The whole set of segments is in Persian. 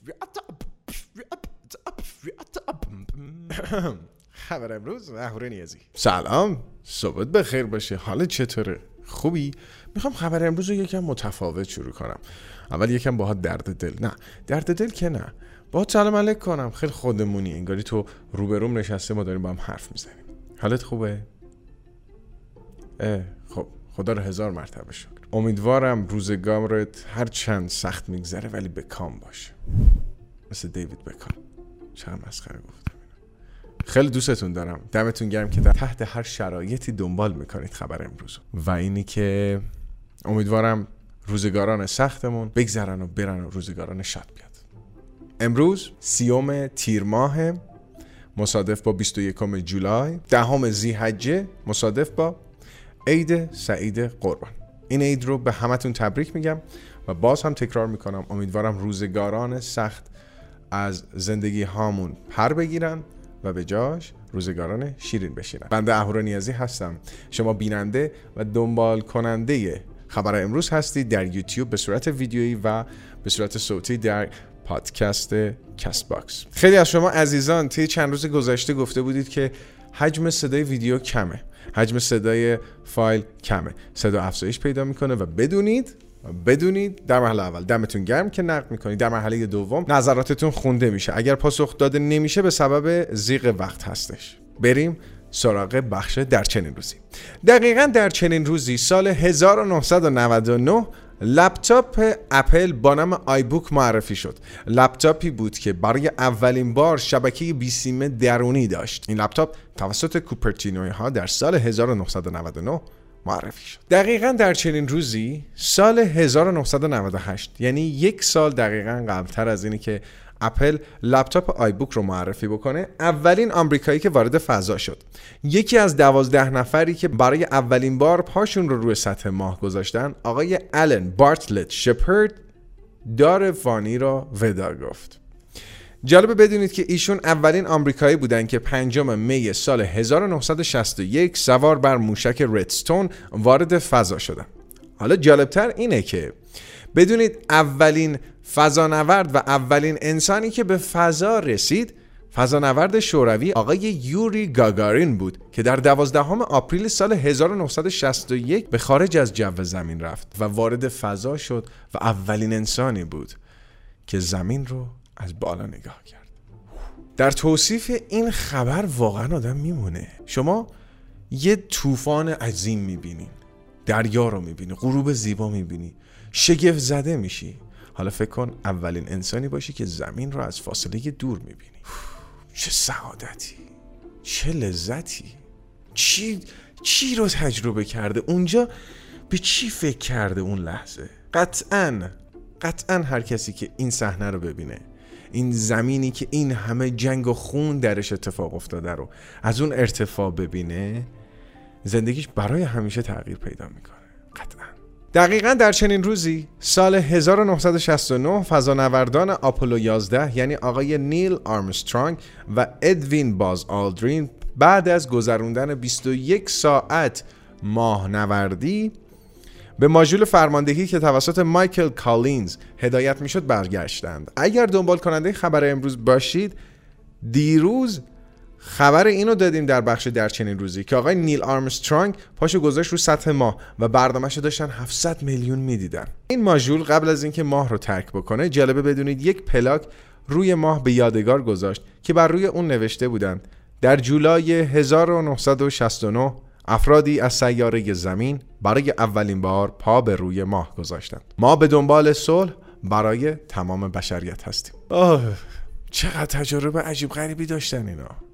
خبر امروز اهوره نیازی. سلام. صبحت بخیر باشه. حال چطوره؟ خوبی؟ می‌خوام خبر امروز رو یکم متفاوت شروع کنم. اول یکم باهات درد دل. نه درد دل که نه. با سلام علیک کنم. خیلی خودمونی. انگاری تو روبروم نشسته ما داریم با هم حرف می‌زنیم. حالت خوبه؟ اه. خدا رو هزار مرتبه شکر. امیدوارم روزگارت هر چند سخت میگذره ولی به کام باشه مثل دیوید بکام چقدر مسخره گفتم خیلی دوستتون دارم. دمتون گرم که در تحت هر شرایطی دنبال می‌کنید خبر امروز. و اینی که امیدوارم روزگاران سختمون بگذرن و برن و روزگاران شاد بیاد. امروز سیوم تیر ماه مصادف با 21 جولای. دهم زیحجه مصادف با عید سعید قربان. این عید رو به همتون تبریک میگم و باز هم تکرار می‌کنم. امیدوارم روزگاران سخت از زندگی هامون پر بگیرن و به جاش روزگاران شیرین بشینن. بنده اهورا نیازی هستم. شما بیننده و دنبال کننده خبر امروز هستید در یوتیوب به صورت ویدیویی و به صورت صوتی در پادکست Castbox. خیلی از شما عزیزان طی چند روز گذشته گفته بودید که حجم صدای ویدیو کمه. حجم صدای فایل کمه. صدا افزایش پیدا می‌کنه و بدونید بدونید در مرحله اول دمتون گرم که نقد می‌کنید. در مرحله دوم نظراتتون خونده میشه. اگر پاسخ داده نمیشه به سبب ضیق وقت هستش. بریم سراغ بخش در چنین روزی. دقیقا در چنین روزی سال 1999 لپتاپ اپل با نام iBook معرفی شد. لپتاپی بود که برای اولین بار شبکه بیسیم درونی داشت. این لپتاپ توسط کوپرتینویی ها در سال 1999 معرفی شد. دقیقا در چنین روزی سال 1998 یعنی یک سال دقیقا قبلتر از اینی که اپل لپتاپ آیبوک رو معرفی بکنه اولین آمریکایی که وارد فضا شد. یکی از دوازده نفری که برای اولین بار پاشون رو روی سطح ماه گذاشتن آقای آلن بارتلت شپرد دار فانی را ودا گفت. جالبه بدونید که ایشون اولین آمریکایی بودن که پنجم می سال 1961 سوار بر موشک ردستون وارد فضا شدن. حالا جالبتر اینه که بدونید اولین فضانورد و اولین انسانی که به فضا رسید فضانورد شوروی آقای یوری گاگارین بود که در دوازدهم آپریل سال 1961 به خارج از جو زمین رفت و وارد فضا شد و اولین انسانی بود که زمین رو از بالا نگاه کرد. در توصیف این خبر واقعا آدم میمونه. شما یه طوفان عظیم می‌بینین دریا رو می‌بینی غروب زیبا می‌بینی شگفت زده میشی. حالا فکر کن اولین انسانی باشی که زمین رو از فاصله دور می‌بینی. چه سعادتی. چه لذتی. چی چی رو تجربه کرده؟ اونجا به چی فکر کرده اون لحظه؟ قطعا قطعا هر کسی که این صحنه رو ببینه این زمینی که این همه جنگ و خون درش اتفاق افتاده رو از اون ارتفاع ببینه زندگیش برای همیشه تغییر پیدا می‌کنه. قطعا. دقیقا در چنین روزی سال 1969 فضانوردان آپولو 11 یعنی آقای نیل آرمسترانگ و ادوین باز آلدرین بعد از گذروندن 21 ساعت ماهنوردی به ماژول فرماندهی که توسط مایکل کالینز هدایت می‌شد برگشتند. اگر دنبال کننده خبر امروز باشید دیروز خبر اینو دادیم در بخش در چنین روزی که آقای نیل آرمسترانگ پاشو گذاشت رو سطح ماه و برنامهش داشتن 700 میلیون می‌دیدن. این ماژول قبل از اینکه ماه رو ترک بکنه جالبه بدونید یک پلاک روی ماه به یادگار گذاشت که بر روی اون نوشته بودند در جولای 1969 افرادی از سیاره زمین برای اولین بار پا به روی ماه گذاشتند. ما به دنبال صلح برای تمام بشریت هستیم. آه چقدر تجربه عجیب غریبی داشتن اینا.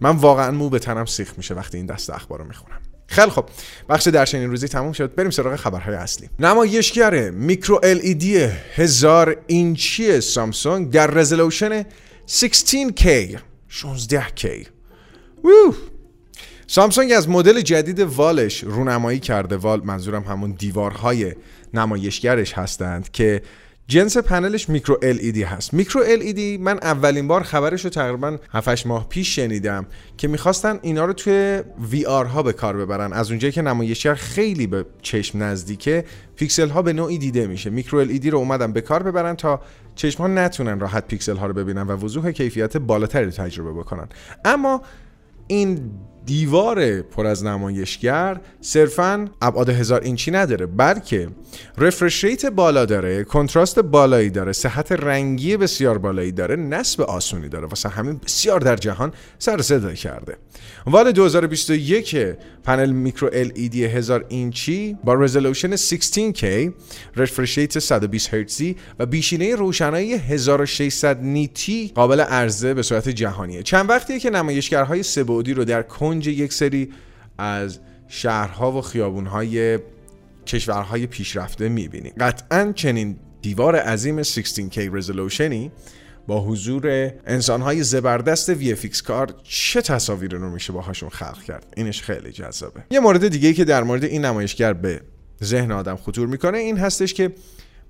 من واقعا مو به تنم سیخ میشه وقتی این دست اخبار رو می‌خونم. خیلی خب بخش در چنین روزی تموم شد. بریم سراغ خبرهای اصلی. نمایشگر میکرو دی هزار اینچی سامسونگ در رزولوشن 16K 16K وو سامسونگ از مدل جدید والش رونمایی کرده. وال منظورم همون دیوارهای نمایشگرش هستند که جنس پنلش micro LED هست. micro LED من اولین بار خبرش رو تقریبا 7 ماه پیش شنیدم که می‌خواستن اینا رو توی VR ها به کار ببرن. از اونجایی که نمایشگر خیلی به چشم نزدیکه پیکسل ها به نوعی دیده میشه. micro LED رو اومدن به کار ببرن تا چشم ها نتونن راحت پیکسل ها رو ببینن و وضوح کیفیت بالاتری تجربه بکنن. اما این دیوار پر از نمایشگر صرفا ابعاد هزار اینچی نداره بلکه refresh rate بالا داره کنتراست بالایی داره صحت رنگی بسیار بالایی داره نصب آسونی داره واسه همین بسیار در جهان سر صدا کرده. Wall 2021 پنل micro LED هزار اینچی با resolution 16K refresh rate 120 هرتزی و بیشینه روشنایی 1600 نیتی قابل عرضه به صورت جهانیه. چند وقتیه که نمایشگرهای سه بعدی رو در کنج یک سری از شهرها و خیابونهای کشورهای پیشرفته می‌بینیم قطعا چنین دیوار عظیم 16K رزولوشنی با حضور انسانهای زبردست VFX کار چه تصاویر رو میشه باهاشون خلق کرد؟ اینش خیلی جذابه. یه مورد دیگه که در مورد این نمایشگر به ذهن آدم خطور می‌کنه این هستش که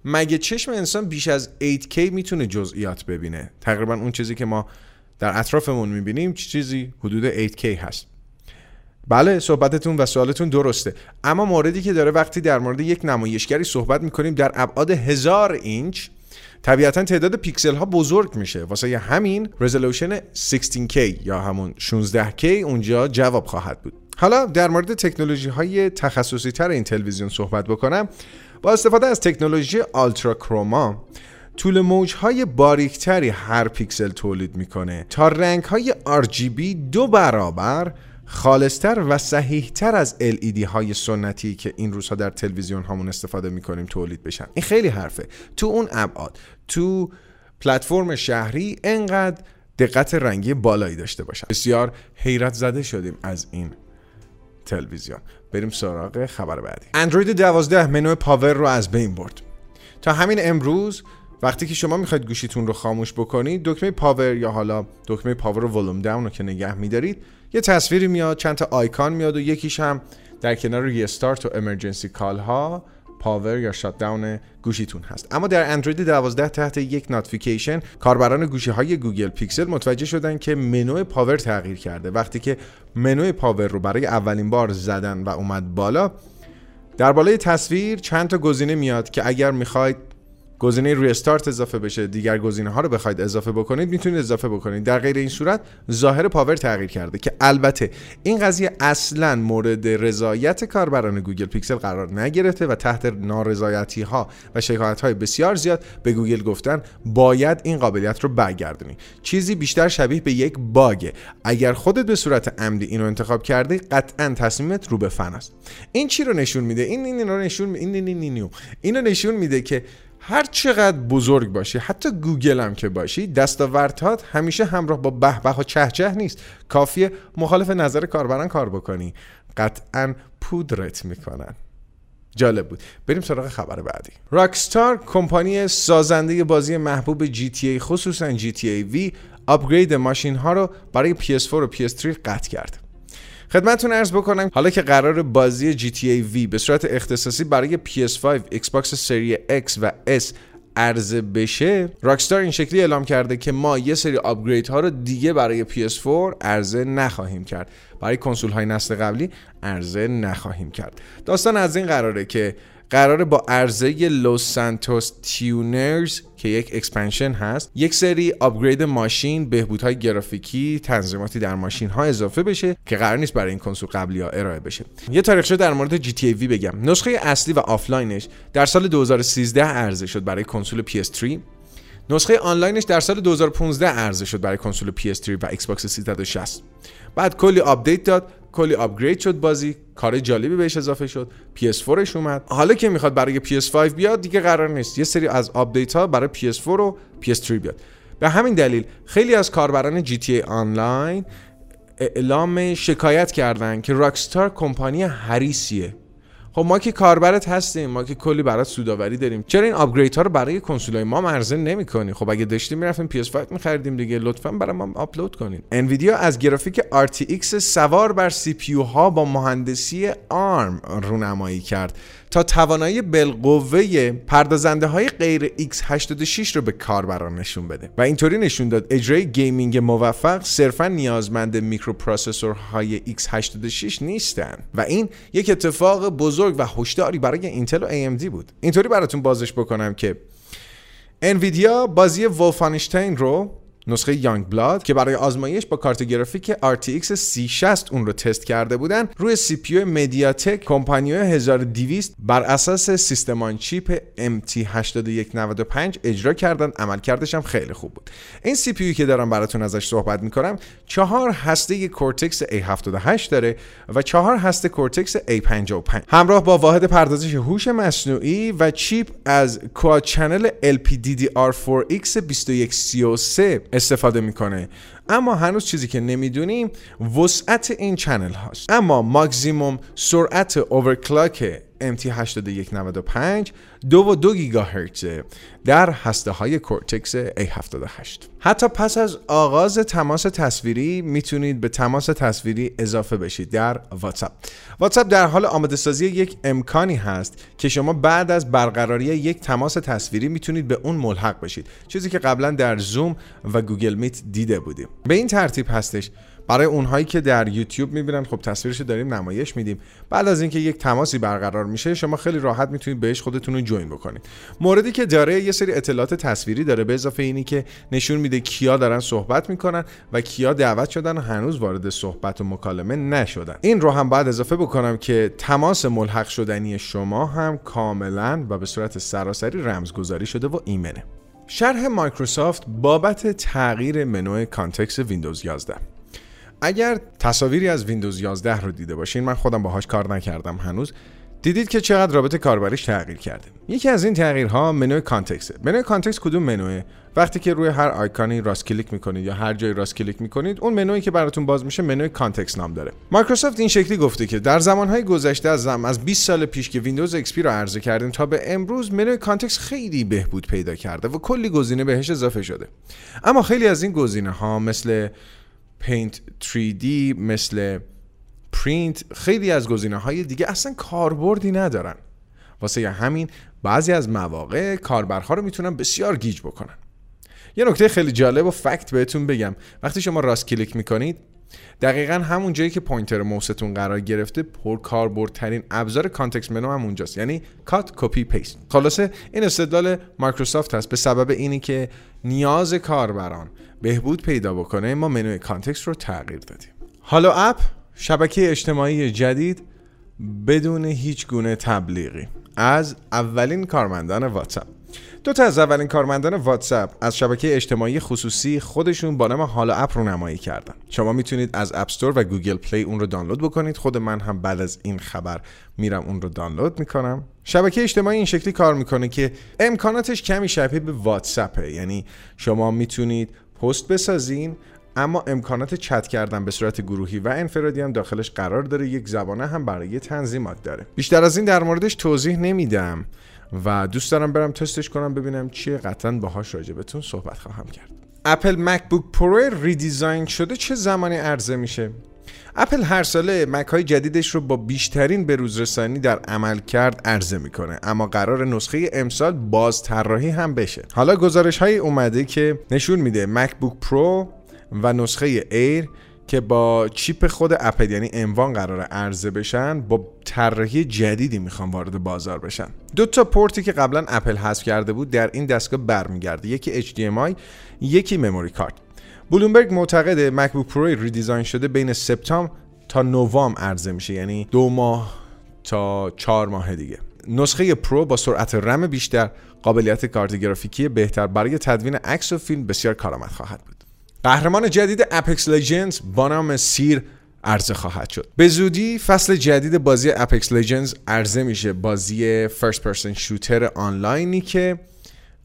مگه چشم انسان بیش از 8K می‌تونه جزئیات ببینه؟ تقریبا اون چیزی که ما در اطرافمون می‌بینیم چیزی حدود 8K هست. بله صحبتتون و سوالتون درسته. اما موردی که داره وقتی در مورد یک نمایشگری صحبت می‌کنیم در ابعاد هزار اینچ طبیعتا تعداد پیکسل ها بزرگ میشه. واسه همین رزولوشن 16K یا همون 16K اونجا جواب خواهد بود. حالا در مورد تکنولوژی های تخصصی تر این تلویزیون صحبت بکنم. با استفاده از تکنولوژی آلترا کروما طول موج های باریکتری هر پیکسل تولید می‌کنه. تا رنگ های RGB دو برابر خالصتر و صحیحتر از LED های سنتی که این روزها در تلویزیون هامون استفاده می‌کنیم تولید بشن. این خیلی حرفه. تو اون ابعاد تو پلتفرم شهری انقدر دقت رنگی بالایی داشته باشن. بسیار حیرت زده شدیم از این تلویزیون. بریم سراغ خبر بعدی. اندروید 12 منو power رو از بین برد. تا همین امروز وقتی که شما می‌خواید گوشیتون رو خاموش بکنید دکمه power یا حالا دکمه power و volume down رو که نگه میدارید یه تصویری میاد چند تا آیکان میاد و یکیش هم در کنار restart و emergency call ها power یا shut down گوشیتون هست. اما در اندروید 12 تحت یک notification کاربران گوشی های گوگل پیکسل متوجه شدن که منو power تغییر کرده. وقتی که منو power رو برای اولین بار زدن و اومد بالا در بالای تصویر چند تا گزینه میاد که اگر می‌خواید گزینه restart اضافه بشه. دیگر گزینه ها رو بخواید اضافه بکنید می‌تونید اضافه بکنید. در غیر این صورت ظاهر power تغییر کرده که البته این قضیه اصلا مورد رضایت کاربران گوگل پیکسل قرار نگرفته و تحت نارضایتی ها و شکایت های بسیار زیاد به گوگل گفتن باید این قابلیت رو برگردونی. چیزی بیشتر شبیه به یک باگه. اگر خودت به صورت عمدی اینو انتخاب کردی قطعا تصمیمت رو به فناست. این چی رو نشون میده؟ این این نشون این این این. اینو نشون میده که هر چقدر بزرگ باشی حتی گوگل هم که باشی دستاوردهات همیشه همراه با به به و چهچه نیست. کافیه مخالف نظر کاربران کار بکنی. قطعا پودرت می‌کنن. جالب بود. بریم سراغ خبر بعدی. راکستار کمپانی سازنده بازی محبوب GTA خصوصا GTA V upgrade ماشین ها رو برای PS4 و PS3 قطع کرد. خدمتتون عرض بکنم حالا که قراره بازی GTA V به صورت اختصاصی برای PS5 Xbox Series X و S عرضه بشه راکستار این شکلی اعلام کرده که ما یه سری upgrade ها رو دیگه برای PS4 عرضه نخواهیم کرد. برای کنسول های نسل قبلی عرضه نخواهیم کرد. داستان از این قراره که قراره با عرضه Los Santos Tuners که یک expansion هست یک سری upgrade ماشین بهبودهای گرافیکی تنظیماتی در ماشین ها اضافه بشه که قرار نیست برای این کنسول قبلی ها ارائه بشه. یه تاریخچه در مورد GTA V بگم. نسخه اصلی و آفلاینش در سال 2013 عرضه شد برای کنسول PS3 نسخه آنلاینش در سال 2015 عرضه شد برای کنسول PS3 و باکس 360 بعد کلی آپدیت داد. کلی upgrade شد بازی کار جالبی بهش اضافه شد PS4ش اومد. حالا که می‌خواد برای PS5 بیاد دیگه قرار نیست. یه سری از آپدیت ها برای PS4 و PS3 بیاد. به همین دلیل خیلی از کاربران GTA آنلاین اعلام شکایت کردن که راکستار کمپانی حریصیه خب ما که کاربرت هستیم ما که کلی برات سوداوری داریم. چرا این upgrade ها رو برای کنسولای ما عرضه نمی‌کنی؟ خب اگه داشتیم می‌رفتیم PS5 میخریدیم دیگه لطفا برای ما آپلود کنین. انویدیا از گرافیک RTX سوار بر PC ها با مهندسی ARM رونمایی کرد تا توانایی بالقوه پردازنده های غیر x86 رو به کاربران نشون بده. و اینطوری نشون داد اجرای gaming موفق صرفا نیازمند microprocessor های x86 نیستن. و این یک اتفاق بزرگ و هشداری برای اینتل و AMD بود. اینطوری براتون بازش بکنم که انویدیا بازی Wolfenstein رو نسخه Youngblood که برای آزمایش با کارت گرافیک RTX 3060 اون رو تست کرده بودن روی CPU مدیاتک Kompanio 1200 بر اساس system on chip MT8195 اجرا کردن. عملکردش هم خیلی خوب بود. این CPU که دارم براتون ازش صحبت می‌کنم چهار هسته Cortex A78 داره و چهار هسته Cortex A55 همراه با واحد پردازش هوش مصنوعی و چیپ از quad channel LPDDR4X 2133 استفاده می‌کنه. اما هنوز چیزی که نمی‌دونیم وسعت این channel هاست. اما ماکزیموم سرعت overclock MT8195 دو و دو گیگاهرتز در هسته های Cortex A78 حتی پس از آغاز تماس تصویری می‌تونید به تماس تصویری اضافه بشید در واتساپ. واتساپ در حال آماده سازی یک امکانی هست که شما بعد از برقراری یک تماس تصویری می‌تونید به اون ملحق بشید چیزی که قبلا در زوم و گوگل میت دیده بودیم. به این ترتیب هستش برای اونهایی که در یوتیوب می‌بینن خب تصویرش داریم نمایش میدیم. بعد از اینکه یک تماسی برقرار میشه شما خیلی راحت می‌تونید بهش خودتون رو جوین بکنید. موردی که داره یه سری اطلاعات تصویری داره به اضافه اینی که نشون میده کیا دارن صحبت می‌کنن و کیا دعوت شدن و هنوز وارد صحبت و مکالمه نشدن. این رو هم بعد اضافه بکنم که تماس ملحق شدنی شما هم کاملا و به صورت سراسری رمزگذاری شده و ایمنه. شرح مایکروسافت بابت تغییر منوی context ویندوز 11 اگر تصاویری از ویندوز 11 رو دیده باشین من خودم باهاش کار نکردم هنوز. دیدید که چقدر رابط کاربریش تغییر کرده. یکی از این تغییرها منوی contextه. منوی context کدوم منوه وقتی که روی هر آیکانی راست کلیک می‌کنید یا هر جای راست کلیک می‌کنید اون منوی که براتون باز میشه منوی context نام داره. مایکروسافت این شکلی گفته که در زمانهای گذشته از زم از 20 سال پیش که ویندوز اکسپی رو عرضه کردیم تا به امروز منوی context خیلی بهبود پیدا کرده و کلی گزینه بهش اضافه شده. اما خیلی از این گزینه ها مثل Paint 3D مثل پرینت خیلی از گزینه های دیگه اصلا کاربردی ندارن. واسه همین بعضی از مواقع کاربرها رو می‌تونن بسیار گیج بکنن. یه نکته خیلی جالب و fact بهتون بگم. وقتی شما راست کلیک می‌کنید دقیقا همون جایی که pointer موستون قرار گرفته پر کاربردترین ابزار context menu هم اونجاست. یعنی cut copy paste خلاصه این استدلال مایکروسافت هست. به سبب اینی که نیاز کاربران بهبود پیدا بکنه ما منوی context رو تغییر دادیم. HalloApp شبکه اجتماعی جدید بدون هیچ گونه تبلیغی. از اولین کارمندان واتساپ. دو تا از اولین کارمندان واتساپ از شبکه اجتماعی خصوصی خودشون با نام HalloApp رونمایی کردن. شما می‌تونید از App Store و گوگل پلی اون رو دانلود بکنید. خود من هم بعد از این خبر میرم اون رو دانلود می‌کنم. شبکه اجتماعی این شکلی کار می‌کنه که امکاناتش کمی شبیه به واتساپه. یعنی شما می‌تونید پست بسازین اما امکانات چت کردن به صورت گروهی و انفرادی هم داخلش قرار داره. یک زبانه هم برای تنظیمات داره. بیشتر از این در موردش توضیح نمیدم و دوست دارم برم تستش کنم ببینم چیه. قطعا باهاش راجبتون صحبت خواهم کرد. اپل مکبوک پرو redesign شده چه زمانی عرضه میشه؟ اپل هر ساله مک های جدیدش رو با بیشترین بروزرسانی در عملکرد عرضه می‌کنه. اما قراره نسخه امسال بازطراحی هم بشه. حالا گزارش های اومده که نشون میده مکبوک پرو و نسخه Air که با چیپ خود اپل یعنی M1 قراره عرضه بشن با طراحی جدیدی می‌خوان وارد بازار بشن. دو تا پورتی که قبلا اپل حذف کرده بود در این دستگاه برمیگرده. یکی HDMI یکی memory card بلومبرگ معتقده مکبوک پرو redesign شده بین سپتامبر تا نوامبر عرضه میشه یعنی دو ماه تا چهار ماه دیگه. نسخه پرو با سرعت رم بیشتر قابلیت کارت گرافیکی بهتر برای تدوین عکس و فیلم بسیار کارآمد خواهد بود. قهرمان جدید Apex Legends با نام Seer عرضه خواهد شد. به زودی فصل جدید بازی Apex Legends عرضه میشه. بازی first person shooter آنلاینی که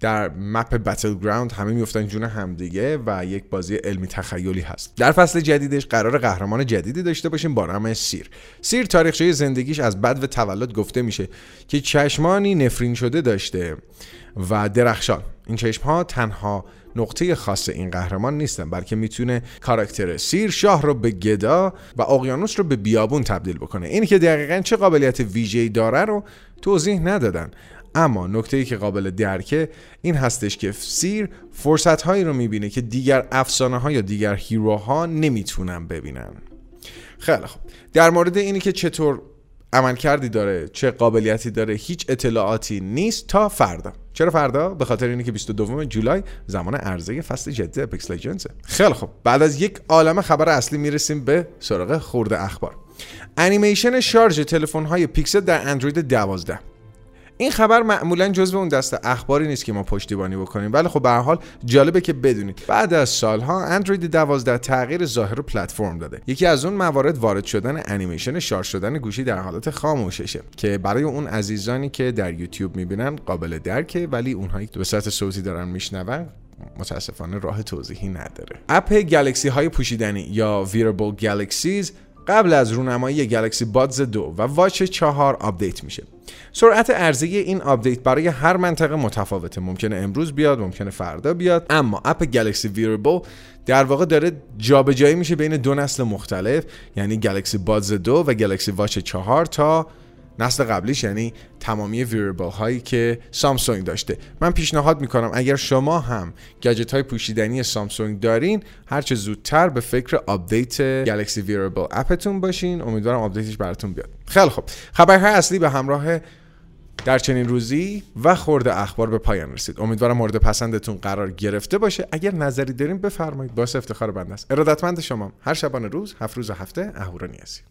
در map battleground همه میفتن جون همدیگه و یک بازی علمی تخیلی هست. در فصل جدیدش قراره قهرمان جدیدی داشته باشیم با نام Seer. Seer تاریخچه زندگیش از بدو تولد گفته میشه که چشمانی نفرین شده داشته و درخشان. این چشم ها تنها نقطه خاص این قهرمان نیستن بلکه می‌تونه کاراکتر سیر شاه رو به گدا و اقیانوس رو به بیابون تبدیل بکنه. اینی که دقیقا چه قابلیت ویژه‌ای داره رو توضیح ندادن. اما نکته ای که قابل درکه این هستش که سیر فرصت هایی رو می‌بینه که دیگر افسانه ها یا دیگر هیروها نمی‌تونن ببینن. خیلی خب در مورد اینی که چطور عملکردی داره چه قابلیتی داره هیچ اطلاعاتی نیست تا فردا. چرا فردا؟ به خاطر اینه که 22 جولای زمان عرضه فصل جدید Apex Legends خیلی خب بعد از یک عالم خبر اصلی می‌رسیم به سراغ خرده اخبار. انیمیشن شارژ تلفن های پیکسل در اندروید 12 این خبر معمولا جزو اون دسته اخباری نیست که ما پشتیبانی بکنیم. ولی خب به حال جالبه که بدونید. بعد از سالها اندروید 12 تغییر ظاهر پلتفرم داده. یکی از اون موارد وارد شدن انیمیشن شارژ شدن گوشی در حالت خاموششه. که برای اون عزیزانی که در یوتیوب می‌بینن قابل درکه ولی اونهایی که به صورت صوتی دارن میشنون متاسفانه راه توضیحی نداره. اپ گلکسی های پوشیدنی یا wearable Galaxies قبل از رونمایی Galaxy Buds 2 و Watch 4 آپدیت میشه. سرعت عرضه ی این آپدیت برای هر منطقه متفاوته. ممکنه امروز بیاد ممکنه فردا بیاد اما اپ Galaxy Wearable در واقع داره جابجایی میشه بین دو نسل مختلف یعنی Galaxy Buds 2 و Galaxy Watch 4 تا نسل قبلیش یعنی تمامی wearable هایی که سامسونگ داشته. من پیشنهاد می‌کنم اگر شما هم گجت های پوشیدنی سامسونگ دارین هرچه زودتر به فکر آپدیت Galaxy Wearable اپتون باشین. امیدوارم آپدیتش براتون بیاد. خیلی خوب. خبرهای اصلی به همراه در چنین روزی و خرده اخبار به پایان رسید. امیدوارم مورد پسندتون قرار گرفته باشه. اگر نظری دارین بفرمایید. باعث افتخار بنده است. ارادتمند شما. هر شبانه روز هفت روز هفته اهورا نیازی.